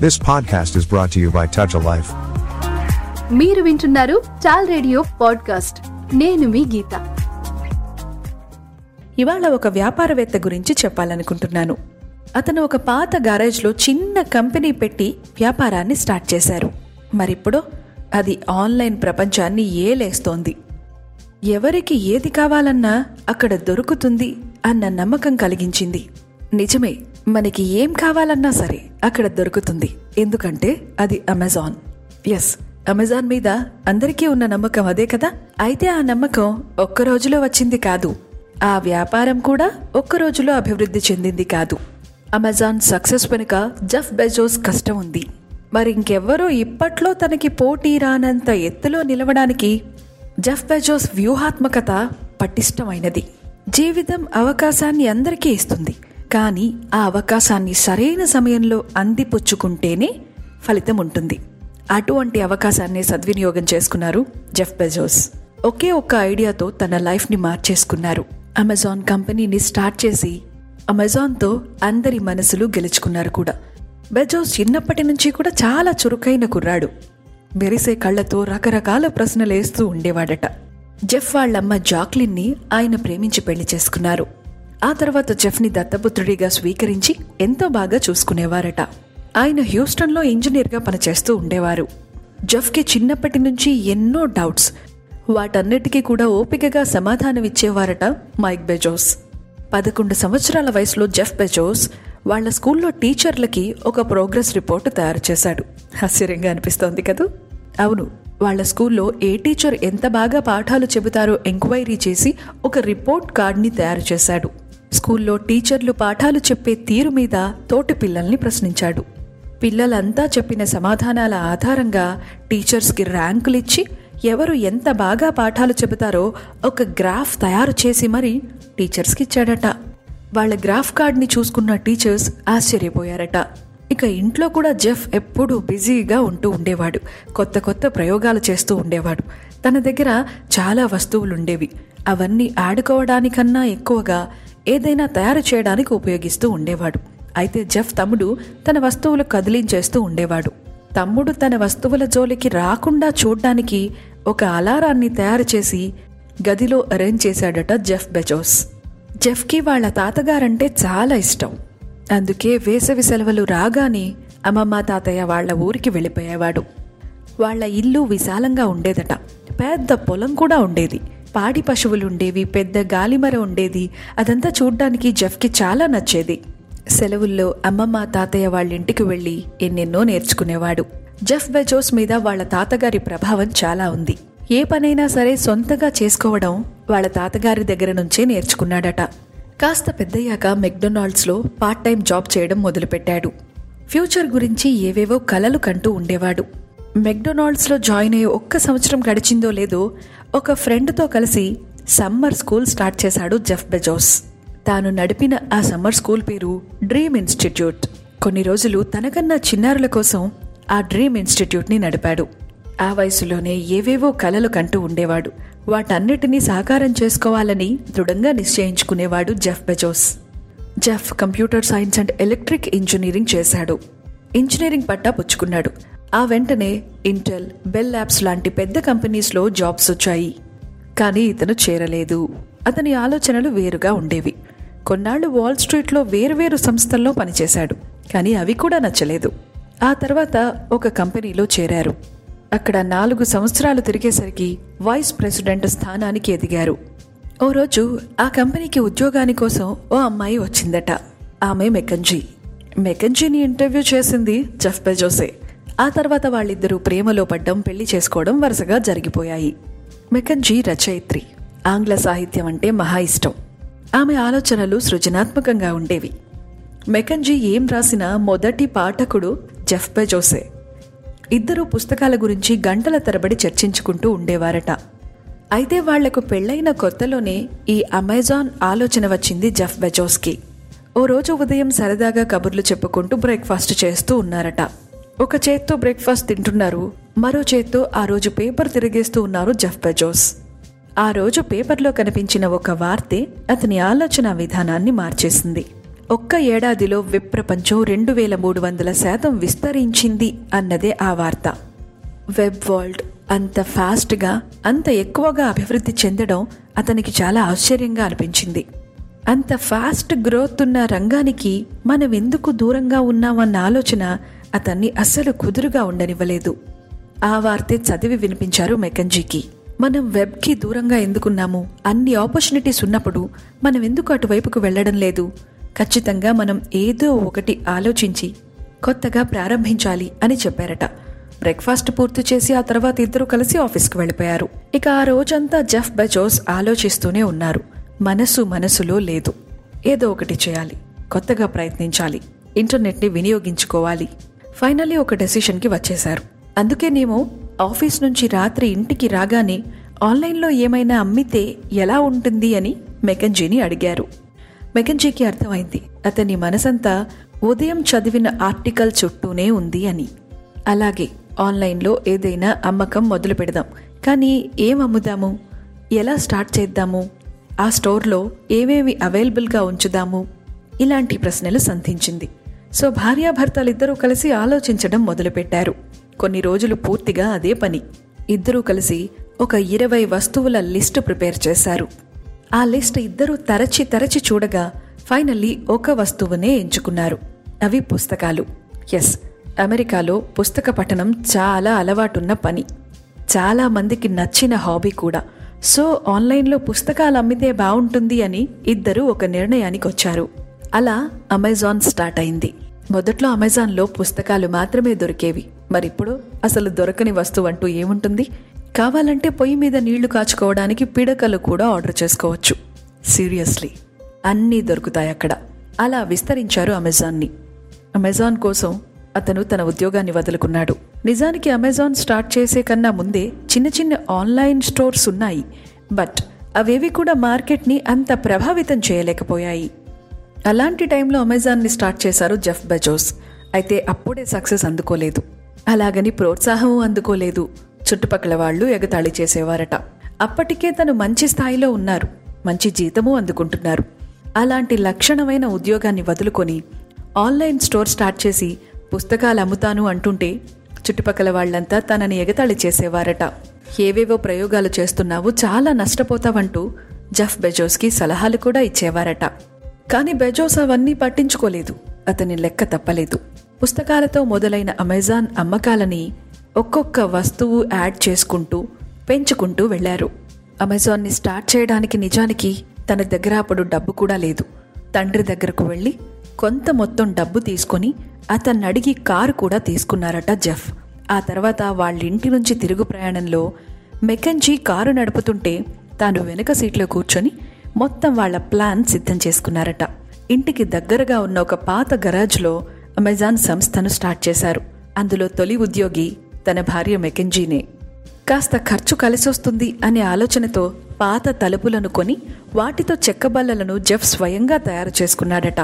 This podcast is brought to you by Touch a Life. మీరు వింటున్నారు చాల్ radio podcast నేను మీ గీత. ఇవాళ ఒక వ్యాపారవేత్త గురించి చెప్పాలనుకుంటున్నాను. అతను ఒక పాత గ్యారేజ్లో చిన్న కంపెనీ పెట్టి వ్యాపారాన్ని స్టార్ట్ చేశారు. మరిప్పుడు అది ఆన్లైన్ ప్రపంచాన్ని ఏలేస్తోంది. ఎవరికి ఏది కావాలన్నా అక్కడ దొరుకుతుంది అన్న నమ్మకం కలిగించింది. నిజమే మనకి ఏం కావాలన్నా సరే అక్కడ దొరుకుతుంది. ఎందుకంటే అది అమెజాన్ ఎస్ అమెజాన్ మీద అందరికీ ఉన్న నమ్మకం అదే కదా? అయితే ఆ నమ్మకం ఒక్క రోజులో వచ్చింది కాదు. ఆ వ్యాపారం కూడా ఒక్క రోజులో అభివృద్ధి చెందింది కాదు. అమెజాన్ సక్సెస్ వెనుక జఫ్ బెజోస్ కష్టం ఉంది. మరి ఇంకెవ్వరూ ఇప్పట్లో తనకి పోటీ రానంత ఎత్తులో నిలవడానికి జఫ్ బెజోస్ వ్యూహాత్మకత పటిష్టమైనది. జీవితం అవకాశాన్ని అందరికీ ఇస్తుంది. కానీ ఆ అవకాశాన్ని సరైన సమయంలో అందిపుచ్చుకుంటేనే ఫలితం ఉంటుంది. అటువంటి అవకాశాన్ని సద్వినియోగం చేసుకున్నారు జెఫ్ బెజోస్. ఒకే ఒక్క ఐడియాతో తన లైఫ్ని మార్చేసుకున్నారు. అమెజాన్ కంపెనీని స్టార్ట్ చేసి అమెజాన్తో అందరి మనసులు గెలుచుకున్నారు కూడా. బెజోస్ చిన్నప్పటి నుంచి కూడా చాలా చురుకైన కుర్రాడు. మెరిసే కళ్ళతో రకరకాల ప్రశ్నలు వేస్తూ ఉండేవాడట. జెఫ్ వాళ్ళమ్మ జాక్లిన్ని ఆయన ప్రేమించి పెళ్ళి చేసుకున్నారు. ఆ తర్వాత జెఫ్ని దత్తపుత్రుడిగా స్వీకరించి ఎంతో బాగా చూసుకునేవారట. ఆయన హ్యూస్టన్లో ఇంజనీర్గా పనిచేస్తూ ఉండేవారు. జెఫ్కి చిన్నప్పటి నుంచి ఎన్నో డౌట్స్ వాటన్నిటికీ కూడా ఓపికగా సమాధానమిచ్చేవారట మైక్ బెజోస్. పదకొండు సంవత్సరాల వయసులో జెఫ్ బెజోస్ వాళ్ళ స్కూల్లో టీచర్లకి ఒక ప్రోగ్రెస్ రిపోర్ట్ తయారు చేశాడు. ఆశ్చర్యంగా అనిపిస్తోంది కదూ? అవును వాళ్ళ స్కూల్లో ఏ టీచర్ ఎంత బాగా పాఠాలు చెబుతారో ఎంక్వైరీ చేసి ఒక రిపోర్ట్ కార్డ్ని తయారు చేశాడు. స్కూల్లో టీచర్లు పాఠాలు చెప్పే తీరు మీద తోటి పిల్లల్ని ప్రశ్నించాడు. పిల్లలంతా చెప్పిన సమాధానాల ఆధారంగా టీచర్స్కి ర్యాంకులిచ్చి ఎవరు ఎంత బాగా పాఠాలు చెబుతారో ఒక గ్రాఫ్ తయారు చేసి మరి టీచర్స్కి ఇచ్చాడట. వాళ్ళ గ్రాఫ్ కార్డ్ని చూసుకున్న టీచర్స్ ఆశ్చర్యపోయారట. ఇక ఇంట్లో కూడా జెఫ్ ఎప్పుడూ బిజీగా ఉంటూ ఉండేవాడు. కొత్త కొత్త ప్రయోగాలు చేస్తూ ఉండేవాడు. తన దగ్గర చాలా వస్తువులుండేవి. అవన్నీ ఆడుకోవడానికన్నా ఎక్కువగా ఏదైనా తయారు చేయడానికి ఉపయోగిస్తూ ఉండేవాడు. అయితే జెఫ్ తమ్ముడు తన వస్తువులు కదిలించేస్తూ ఉండేవాడు. తమ్ముడు తన వస్తువుల జోలికి రాకుండా చూడ్డానికి ఒక అలారాన్ని తయారు చేసి గదిలో అరేంజ్ చేశాడట జెఫ్ బెజోస్. జెఫ్కి వాళ్ళ తాతగారంటే చాలా ఇష్టం. అందుకే వేసవి సెలవులు రాగానే అమ్మమ్మ తాతయ్య వాళ్ళ ఊరికి వెళ్ళిపోయేవాడు. వాళ్ళ ఇల్లు విశాలంగా ఉండేదట. పెద్ద పొలం కూడా ఉండేది. పాడి పశువులు ఉండేవి పెద్ద గాలిమర ఉండేది. అదంతా చూడ్డానికి జెఫ్కి చాలా నచ్చేది. సెలవుల్లో అమ్మమ్మ తాతయ్య వాళ్ళ ఇంటికి వెళ్ళి ఎన్నెన్నో నేర్చుకునేవాడు. జెఫ్ బెజోస్ మీద వాళ్ళ తాతగారి ప్రభావం చాలా ఉంది. ఏ పనైనా సరే సొంతగా చేసుకోవడం వాళ్ళ తాతగారి దగ్గర నుంచే నేర్చుకున్నాడట. కాస్త పెద్దయ్యాక మెక్డొనాల్డ్స్లో పార్ట్ టైం జాబ్ చేయడం మొదలుపెట్టాడు. ఫ్యూచర్ గురించి ఏవేవో కలలు కంటూ ఉండేవాడు. మెక్డొనాల్డ్స్లో జాయిన్ అయ్యే ఒక్క సంవత్సరం గడిచిందో లేదో ఒక ఫ్రెండ్తో కలిసి సమ్మర్ స్కూల్ స్టార్ట్ చేశాడు జెఫ్ బెజోస్. తాను నడిపిన ఆ సమ్మర్ స్కూల్ పేరు డ్రీమ్ ఇన్స్టిట్యూట్. కొన్ని రోజులు తనకన్నా చిన్నారుల కోసం ఆ డ్రీమ్ ఇన్స్టిట్యూట్ని నడిపాడు. ఆ వయసులోనే ఏవేవో కలలు కంటూ ఉండేవాడు. వాటన్నిటినీ సాకారం చేసుకోవాలని దృఢంగా నిశ్చయించుకునేవాడు Jeff Bezos. Jeff computer science and electric engineering చేశాడు. ఇంజనీరింగ్ పట్టా పుచ్చుకున్నాడు. ఆ వెంటనే ఇంటెల్ బెల్ ల్యాబ్స్ లాంటి పెద్ద కంపెనీస్లో జాబ్స్ వచ్చాయి. కానీ ఇతను చేరలేదు. అతని ఆలోచనలు వేరుగా ఉండేవి. కొన్నాళ్ళు వాల్ స్ట్రీట్లో వేరువేరు సంస్థల్లో పనిచేశాడు. కానీ అవి కూడా నచ్చలేదు. ఆ తర్వాత ఒక కంపెనీలో చేరారు. అక్కడ నాలుగు సంవత్సరాలు తిరిగేసరికి వైస్ ప్రెసిడెంట్ స్థానానికి ఎదిగారు. ఓ రోజు ఆ కంపెనీకి ఉద్యోగాని కోసం ఓ అమ్మాయి వచ్చిందట. ఆమె మెకంజీ. మెకంజీని ఇంటర్వ్యూ చేసింది జఫ్ బెజోసే. ఆ తర్వాత వాళ్ళిద్దరూ ప్రేమలో పడ్డం పెళ్ళి చేసుకోవడం వరుసగా జరిగిపోయాయి. మెకంజీ రచయిత్రి. ఆంగ్ల సాహిత్యం అంటే మహా ఇష్టం. ఆమె ఆలోచనలు సృజనాత్మకంగా ఉండేవి. మెకంజీ ఏం రాసిన మొదటి పాఠకుడు జెఫ్ బెజోసే ఇద్దరూ పుస్తకాల గురించి గంటల తరబడి చర్చించుకుంటూ ఉండేవారట. అయితే వాళ్ళకు పెళ్ళైన కొత్తలోనే ఈ అమెజాన్ ఆలోచన వచ్చింది జెఫ్ బెజోస్కి ఓ రోజు ఉదయం సరదాగా కబుర్లు చెప్పుకుంటూ బ్రేక్ఫాస్ట్ చేస్తూ ఉన్నారట. ఒక చేత్తో బ్రేక్ఫాస్ట్ తింటున్నారు మరో చేత్తో ఆ రోజు పేపర్ తిరిగేస్తూ ఉన్నారు జెఫ్ బెజోస్ ఆ రోజు పేపర్లో కనిపించిన ఒక వార్తే అతని ఆలోచన విధానాన్ని మార్చేసింది. ఒక్క ఏడాదిలో విప్రపంచం ప్రపంచం రెండు వేల మూడు వందల శాతం విస్తరించింది అన్నదే ఆ వార్త. వెబ్ వరల్డ్ అంత ఫాస్ట్గా అంత ఎక్కువగా అభివృద్ధి చెందడం అతనికి చాలా ఆశ్చర్యంగా అనిపించింది. అంత ఫాస్ట్ గ్రోత్ ఉన్న రంగానికి మనం ఎందుకు దూరంగా ఉన్నామన్న ఆలోచన అతన్ని అస్సలు కుదురుగా ఉండనివ్వలేదు. ఆ వార్తే చదివి వినిపించారు మెకంజీకి. మనం వెబ్కి దూరంగా ఎందుకున్నాము? అన్ని ఆపర్చునిటీస్ ఉన్నప్పుడు మనం ఎందుకు అటువైపుకు వెళ్ళడం లేదు? ఖచ్చితంగా మనం ఏదో ఒకటి ఆలోచించి కొత్తగా ప్రారంభించాలి అని చెప్పారట. బ్రేక్ఫాస్ట్ పూర్తి చేసి ఆ తర్వాత ఇద్దరు కలిసి ఆఫీస్కి వెళ్ళిపోయారు. ఇక ఆ రోజంతా జెఫ్ బెజోస్ ఆలోచిస్తూనే ఉన్నారు. మనసు మనసులో లేదు. ఏదో ఒకటి చేయాలి. కొత్తగా ప్రయత్నించాలి. ఇంటర్నెట్ని వినియోగించుకోవాలి. ఫైనల్లీ ఒక డెసిషన్కి వచ్చేశారు. అందుకేనేమో ఆఫీస్ నుంచి రాత్రి ఇంటికి రాగానే ఆన్లైన్లో ఏమైనా అమ్మితే ఎలా ఉంటుంది అని మెకంజీని అడిగారు. మెకంజీకి అర్థమైంది అతని మనసంతా ఉదయం చదివిన ఆర్టికల్ చుట్టూనే ఉంది అని. అలాగే ఆన్లైన్లో ఏదైనా అమ్మకం మొదలు పెడదాం. కానీ ఏం అమ్ముదాము? ఎలా స్టార్ట్ చేద్దాము? ఆ స్టోర్లో ఏమేమి అవైలబుల్గా ఉంచుదాము? ఇలాంటి ప్రశ్నలు సంధించింది. సో భార్యాభర్తలిద్దరూ కలిసి ఆలోచించడం మొదలుపెట్టారు. కొన్ని రోజులు పూర్తిగా అదే పని. ఇద్దరూ కలిసి ఒక ఇరవై వస్తువుల లిస్ట్ ప్రిపేర్ చేశారు. ఆ లిస్ట్ ఇద్దరూ తరచి తరచి చూడగా ఫైనల్లీ ఒక వస్తువునే ఎంచుకున్నారు. అవి పుస్తకాలు. ఎస్ అమెరికాలో పుస్తక పఠనం చాలా అలవాటున్న పని. చాలా మందికి నచ్చిన హాబీ కూడా. సో ఆన్లైన్లో పుస్తకాలు అమ్మితే బాగుంటుంది అని ఇద్దరూ ఒక నిర్ణయానికి వచ్చారు అలా అమెజాన్ స్టార్ట్ అయింది. మొదట్లో అమెజాన్లో పుస్తకాలు మాత్రమే దొరికేవి. మరిప్పుడు అసలు దొరకని వస్తువు అంటూ ఏముంటుంది? కావాలంటే పొయ్యి మీద నీళ్ళు కాచుకోవడానికి పిడకలు కూడా ఆర్డర్ చేసుకోవచ్చు. సీరియస్లీ అన్నీ దొరుకుతాయి అక్కడ. అలా విస్తరించారు అమెజాన్ని. అమెజాన్ కోసం అతను తన ఉద్యోగాన్ని వదులుకున్నాడు. నిజానికి అమెజాన్ స్టార్ట్ చేసే కన్నా ముందే చిన్న చిన్న ఆన్లైన్ స్టోర్స్ ఉన్నాయి. బట్ అవేవి కూడా మార్కెట్ని అంత ప్రభావితం చేయలేకపోయాయి. అలాంటి టైంలో అమెజాన్ని స్టార్ట్ చేశారు జెఫ్ బెజోస్. అయితే అప్పుడే సక్సెస్ అందుకోలేదు. అలాగని ప్రోత్సాహం అందుకోలేదు. చుట్టుపక్కల వాళ్ళు ఎగతాళి చేసేవారట. అప్పటికే తను మంచి స్థాయిలో ఉన్నారు. మంచి జీతము అందుకుంటున్నారు. అలాంటి లక్షణమైన ఉద్యోగాన్ని వదులుకొని ఆన్లైన్ స్టోర్ స్టార్ట్ చేసి పుస్తకాలు అమ్ముతాను అంటుంటే చుట్టుపక్కల వాళ్ళంతా తనని ఎగతాళి చేసేవారట. ఏవేవో ప్రయోగాలు చేస్తున్నావు చాలా నష్టపోతావంటూ జఫ్ బెజోస్కి సలహాలు కూడా ఇచ్చేవారట. కానీ బెజోస్ అవన్నీ పట్టించుకోలేదు. అతని లెక్క తప్పలేదు. పుస్తకాలతో మొదలైన అమెజాన్ అమ్మకాలని ఒక్కొక్క వస్తువు యాడ్ చేసుకుంటూ పెంచుకుంటూ వెళ్ళారు అమెజాన్ని స్టార్ట్ చేయడానికి నిజానికి తన దగ్గర అప్పుడు డబ్బు కూడా లేదు. తండ్రి దగ్గరకు వెళ్ళి కొంత మొత్తం డబ్బు తీసుకొని అతన్ని అడిగి కారు కూడా తీసుకున్నారట జెఫ్. ఆ తర్వాత వాళ్ళ ఇంటి నుంచి తిరుగు ప్రయాణంలో మెకెంజీ కారు నడుపుతుంటే తాను వెనుక సీట్లో కూర్చొని మొత్తం వాళ్ళ ప్లాన్ సిద్ధం చేసుకున్నారట. ఇంటికి దగ్గరగా ఉన్న ఒక పాత గరాజ్లో అమెజాన్ సంస్థను స్టార్ట్ చేశారు. అందులో తొలి ఉద్యోగి తన భార్య మెకెంజీనే. కాస్త ఖర్చు కలిసొస్తుంది అనే ఆలోచనతో పాత తలుపులను కొని వాటితో చెక్క బల్లలను జెఫ్ స్వయంగా తయారు చేసుకున్నాడట.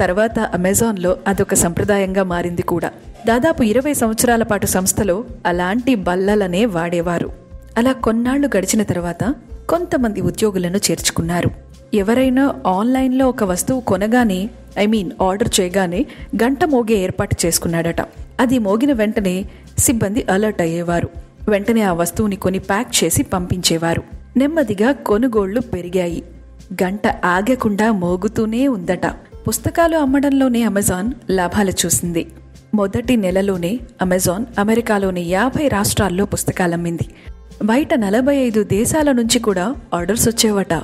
తర్వాత అమెజాన్లో అదొక సంప్రదాయంగా మారింది కూడా. దాదాపు ఇరవై సంవత్సరాల పాటు సంస్థలో అలాంటి బల్లలనే వాడేవారు. అలా కొన్నాళ్ళు గడిచిన తర్వాత కొంతమంది ఉద్యోగులను చేర్చుకున్నారు. ఎవరైనా ఆన్లైన్లో ఒక వస్తువు కొనగానే ఐ మీన్ ఆర్డర్ చేయగానే గంట మోగే ఏర్పాటు చేసుకున్నాడట. అది మోగిన వెంటనే సిబ్బంది అలర్ట్ అయ్యేవారు. వెంటనే ఆ వస్తువుని కొని ప్యాక్ చేసి పంపించేవారు. నెమ్మదిగా కొనుగోళ్ళు పెరిగాయి. గంట ఆగకుండా మోగుతూనే ఉందట. పుస్తకాలు అమ్మడంలోనే అమెజాన్ లాభాలు చూసింది. మొదటి నెలలోనే అమెజాన్ అమెరికాలోని యాభై రాష్ట్రాల్లో పుస్తకాలమ్మింది. బయట నలభై ఐదు దేశాల నుంచి కూడా ఆర్డర్స్ వచ్చేవట.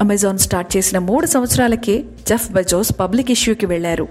అమెజాన్ స్టార్ట్ చేసిన మూడు సంవత్సరాలకే జెఫ్ బెజోస్ పబ్లిక్ ఇష్యూకి వెళ్ళారు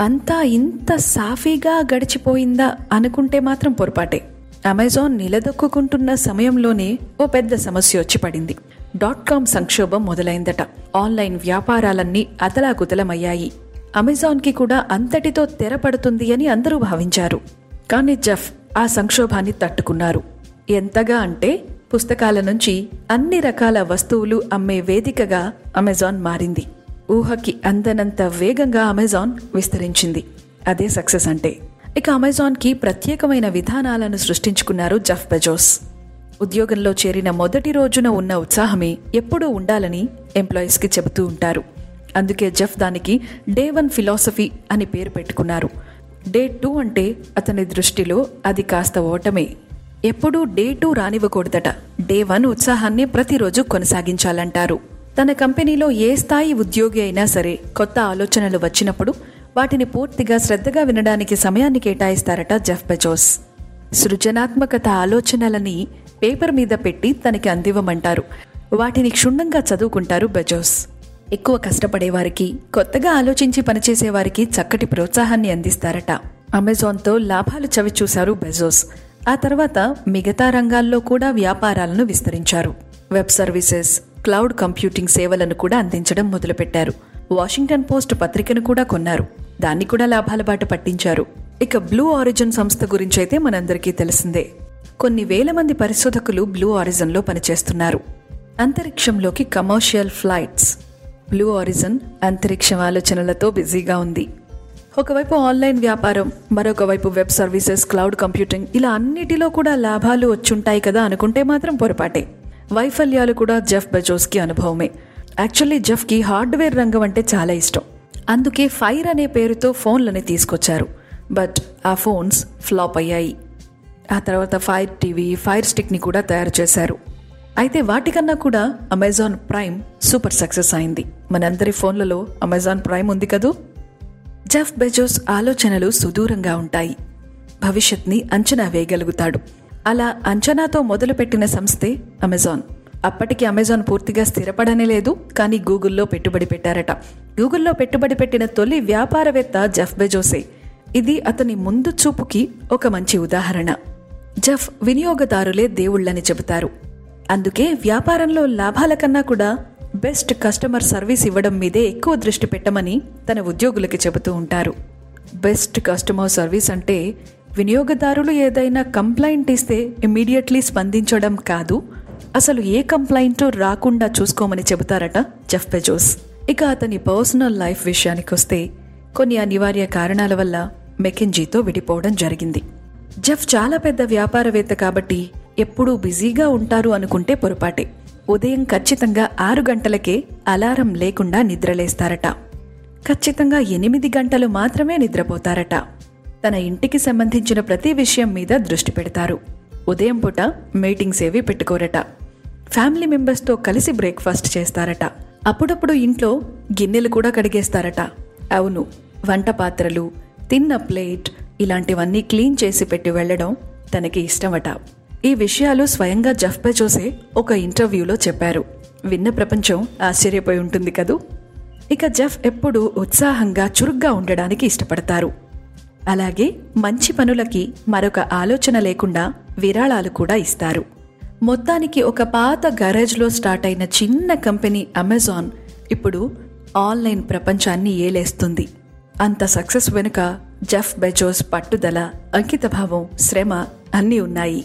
అంతా ఇంత సాఫీగా గడిచిపోయిందా అనుకుంటే మాత్రం పొరపాటే. అమెజాన్ నిలదొక్కుంటున్న సమయంలోనే ఓ పెద్ద సమస్య వచ్చి పడింది. డాట్ కామ్ సంక్షోభం మొదలైందట. ఆన్లైన్ వ్యాపారాలన్నీ అతలాకుతలమయ్యాయి. అమెజాన్కి కూడా అంతటితో తెరపడుతుంది అని అందరూ భావించారు. కానీ జఫ్ ఆ సంక్షోభాన్ని తట్టుకున్నారు. ఎంతగా అంటే పుస్తకాల నుంచి అన్ని రకాల వస్తువులు అమ్మే వేదికగా అమెజాన్ మారింది. ఊహకి అందనంత వేగంగా అమెజాన్ విస్తరించింది. అదే సక్సెస్ అంటే. ఇక అమెజాన్కి ప్రత్యేకమైన విధానాలను సృష్టించుకున్నారు జఫ్ బెజోస్. ఉద్యోగంలో చేరిన మొదటి రోజున ఉన్న ఉత్సాహమే ఎప్పుడూ ఉండాలని ఎంప్లాయీస్కి చెబుతూ ఉంటారు. అందుకే జఫ్ దానికి డే వన్ ఫిలాసఫీ అని పేరు పెట్టుకున్నారు. డే టూ అంటే అతని దృష్టిలో అది కాస్త ఓటమే. ఎప్పుడూ డే టూ రానివ్వకూడదట. డే వన్ ఉత్సాహాన్ని ప్రతిరోజు కొనసాగించాలంటారు. తన కంపెనీలో ఏ స్థాయి ఉద్యోగి అయినా సరే కొత్త ఆలోచనలు వచ్చినప్పుడు వాటిని పూర్తిగా శ్రద్ధగా వినడానికి సమయాన్ని కేటాయిస్తారట జెఫ్ బెజోస్. సృజనాత్మకత ఆలోచనలని పేపర్ మీద పెట్టి తనకి అందివ్వమంటారు. వాటిని క్షుణ్ణంగా చదువుకుంటారు బెజోస్. ఎక్కువ కష్టపడేవారికి కొత్తగా ఆలోచించి పనిచేసేవారికి చక్కటి ప్రోత్సాహాన్ని అందిస్తారట. అమెజాన్తో లాభాలు చవి చూశారు బెజోస్. ఆ తర్వాత మిగతా రంగాల్లో కూడా వ్యాపారాలను విస్తరించారు. వెబ్ సర్వీసెస్ క్లౌడ్ కంప్యూటింగ్ సేవలను కూడా అందించడం మొదలుపెట్టారు. వాషింగ్టన్ పోస్ట్ పత్రికను కూడా కొన్నారు. దాన్ని కూడా లాభాల బాట పట్టించారు. ఇక బ్లూ ఆరిజిన్ సంస్థ గురించి అయితే మనందరికీ తెలిసిందే. కొన్ని వేల మంది పరిశోధకులు బ్లూ ఆరిజన్లో పనిచేస్తున్నారు. అంతరిక్షంలోకి కమర్షియల్ ఫ్లైట్స్. బ్లూ ఆరిజన్ అంతరిక్షం ఆలోచనలతో బిజీగా ఉంది. ఒకవైపు ఆన్లైన్ వ్యాపారం మరొక వైపు వెబ్ సర్వీసెస్ క్లౌడ్ కంప్యూటింగ్. ఇలా అన్నిటిలో కూడా లాభాలు వచ్చుంటాయి కదా అనుకుంటే మాత్రం పొరపాటే. వైఫల్యాలు కూడా జెఫ్ బెజోస్కి అనుభవమే. యాక్చువల్లీ జెఫ్కి హార్డ్వేర్ రంగం అంటే చాలా ఇష్టం. అందుకే ఫైర్ అనే పేరుతో ఫోన్లని తీసుకొచ్చారు. బట్ ఆ ఫోన్స్ ఫ్లాప్ అయ్యాయి. ఆ తర్వాత ఫైర్ టీవీ ఫైర్ స్టిక్ని కూడా తయారు చేశారు. అయితే వాటికన్నా కూడా అమెజాన్ ప్రైమ్ సూపర్ సక్సెస్ అయింది. మనందరి ఫోన్లలో అమెజాన్ ప్రైమ్ ఉంది కదూ? జెఫ్ బెజోస్ ఆలోచనలు సుదూరంగా ఉంటాయి. భవిష్యత్ని అంచనా వేయగలుగుతాడు. అలా అంచనాతో మొదలుపెట్టిన సంస్థే అమెజాన్. అప్పటికి అమెజాన్ పూర్తిగా స్థిరపడనే లేదు కానీ గూగుల్లో పెట్టుబడి పెట్టారట. గూగుల్లో పెట్టుబడి పెట్టిన తొలి వ్యాపారవేత్త జెఫ్ బెజోసే. ఇది అతని ముందు చూపుకి ఒక మంచి ఉదాహరణ. జెఫ్ వినియోగదారులే దేవుళ్ళని చెబుతారు. అందుకే వ్యాపారంలో లాభాల కన్నా కూడా బెస్ట్ కస్టమర్ సర్వీస్ ఇవ్వడం మీదే ఎక్కువ దృష్టి పెట్టమని తన ఉద్యోగులకి చెబుతూ ఉంటారు. బెస్ట్ కస్టమర్ సర్వీస్ అంటే వినియోగదారులు ఏదైనా కంప్లైంట్ ఇస్తే ఇమ్మీడియట్లీ స్పందించడం కాదు అసలు ఏ కంప్లైంట్ రాకుండా చూసుకోమని చెబుతారట జెఫ్ బెజోస్ ఇక అతని పర్సనల్ లైఫ్ విషయానికి వస్తే కొన్ని అనివార్య కారణాల వల్ల మెకెంజీతో విడిపోవడం జరిగింది. జెఫ్ చాలా పెద్ద వ్యాపారవేత్త కాబట్టి ఎప్పుడూ బిజీగా ఉంటారు అనుకుంటే పొరపాటే. ఉదయం ఖచ్చితంగా ఆరు గంటలకే అలారం లేకుండా నిద్రలేస్తారట. ఖచ్చితంగా ఎనిమిది గంటలు మాత్రమే నిద్రపోతారట. తన ఇంటికి సంబంధించిన ప్రతి విషయం మీద దృష్టి పెడతారు. ఉదయం పూట మీటింగ్స్ ఏవి పెట్టుకోరట. ఫ్యామిలీ మెంబర్స్తో కలిసి బ్రేక్ఫాస్ట్ చేస్తారట. అప్పుడప్పుడు ఇంట్లో గిన్నెలు కూడా కడిగేస్తారట. అవును వంట పాత్రలు తిన్న ప్లేట్ ఇలాంటివన్నీ క్లీన్ చేసి పెట్టి వెళ్ళడం తనకి ఇష్టమట. ఈ విషయాలు స్వయంగా జఫ్ బెజోసే ఒక ఇంటర్వ్యూలో చెప్పారు. విన్న ప్రపంచం ఆశ్చర్యపోయి ఉంటుంది కదూ? ఇక జఫ్ ఎప్పుడూ ఉత్సాహంగా చురుగ్గా ఉండడానికి ఇష్టపడతారు. అలాగే మంచి పనులకి మరొక ఆలోచన లేకుండా విరాళాలు కూడా ఇస్తారు. మొత్తానికి ఒక పాత గరేజ్లో స్టార్ట్ అయిన చిన్న కంపెనీ అమెజాన్ ఇప్పుడు ఆన్లైన్ ప్రపంచాన్ని ఏలేస్తుంది. అంత సక్సెస్ వెనుక జఫ్ బెజోస్ పట్టుదల అంకితభావం శ్రమ అన్నీ ఉన్నాయి.